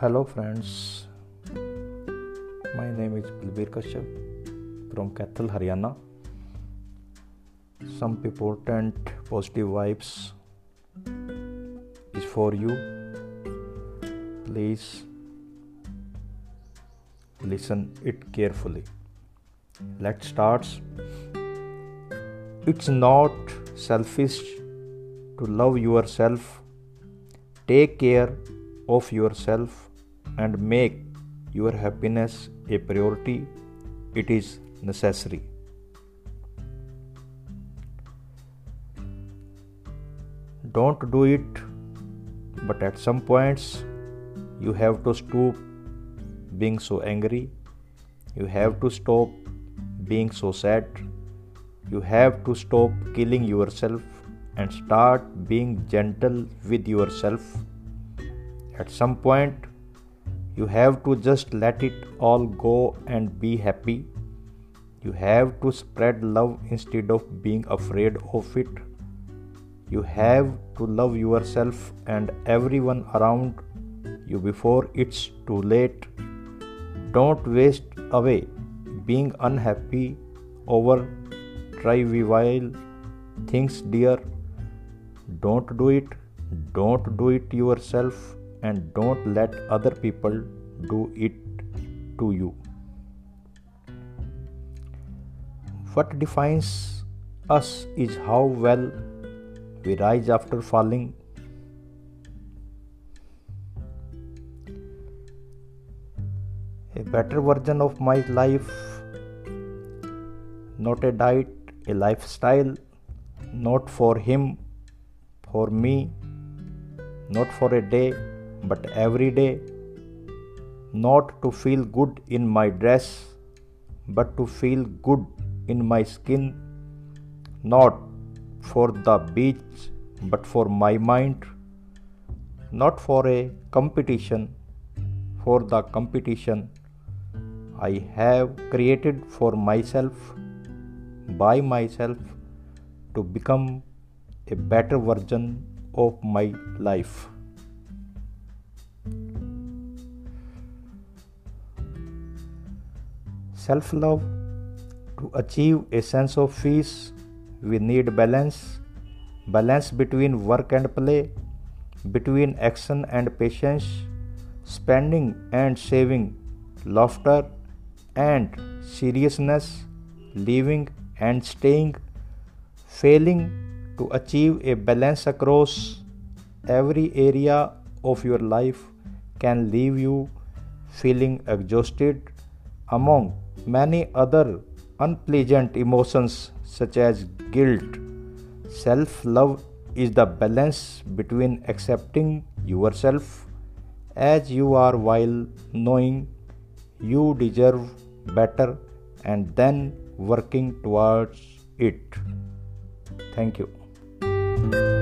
Hello, friends. My name is Balbir Kashyap from Kaithal, Haryana. Some important positive vibes is for you. Please listen it carefully. Let's start. It's not selfish to love yourself. Take care of yourself and make your happiness a priority. It is necessary. Don't do it, but at some points you have to stop being so angry. You have to stop being so sad. You have to stop killing yourself and start being gentle with yourself at some point, you have to just let it all go and be happy. You have to spread love instead of being afraid of it. You have to love yourself and everyone around you before it's too late. Don't waste away being unhappy over trivial things, dear. Don't do it. Don't do it yourself and don't let other people do it to you. What defines us is how well we rise after falling. A better version of my life, not a diet, a lifestyle, not for him, for me, not for a day but every day, not to feel good in my dress, but to feel good in my skin, not for the beach, but for my mind, not for a competition, for the competition I have created for myself, by myself, to become a better version of my life. Self love. To achieve a sense of peace, we need balance balance between work and play, between action and patience, spending and saving, laughter and seriousness, living and staying, failing to achieve a balance across every area of your life can leave you feeling exhausted among many other unpleasant emotions such as guilt. Self love is the balance between accepting yourself as you are while knowing you deserve better and then working towards it. Thank you.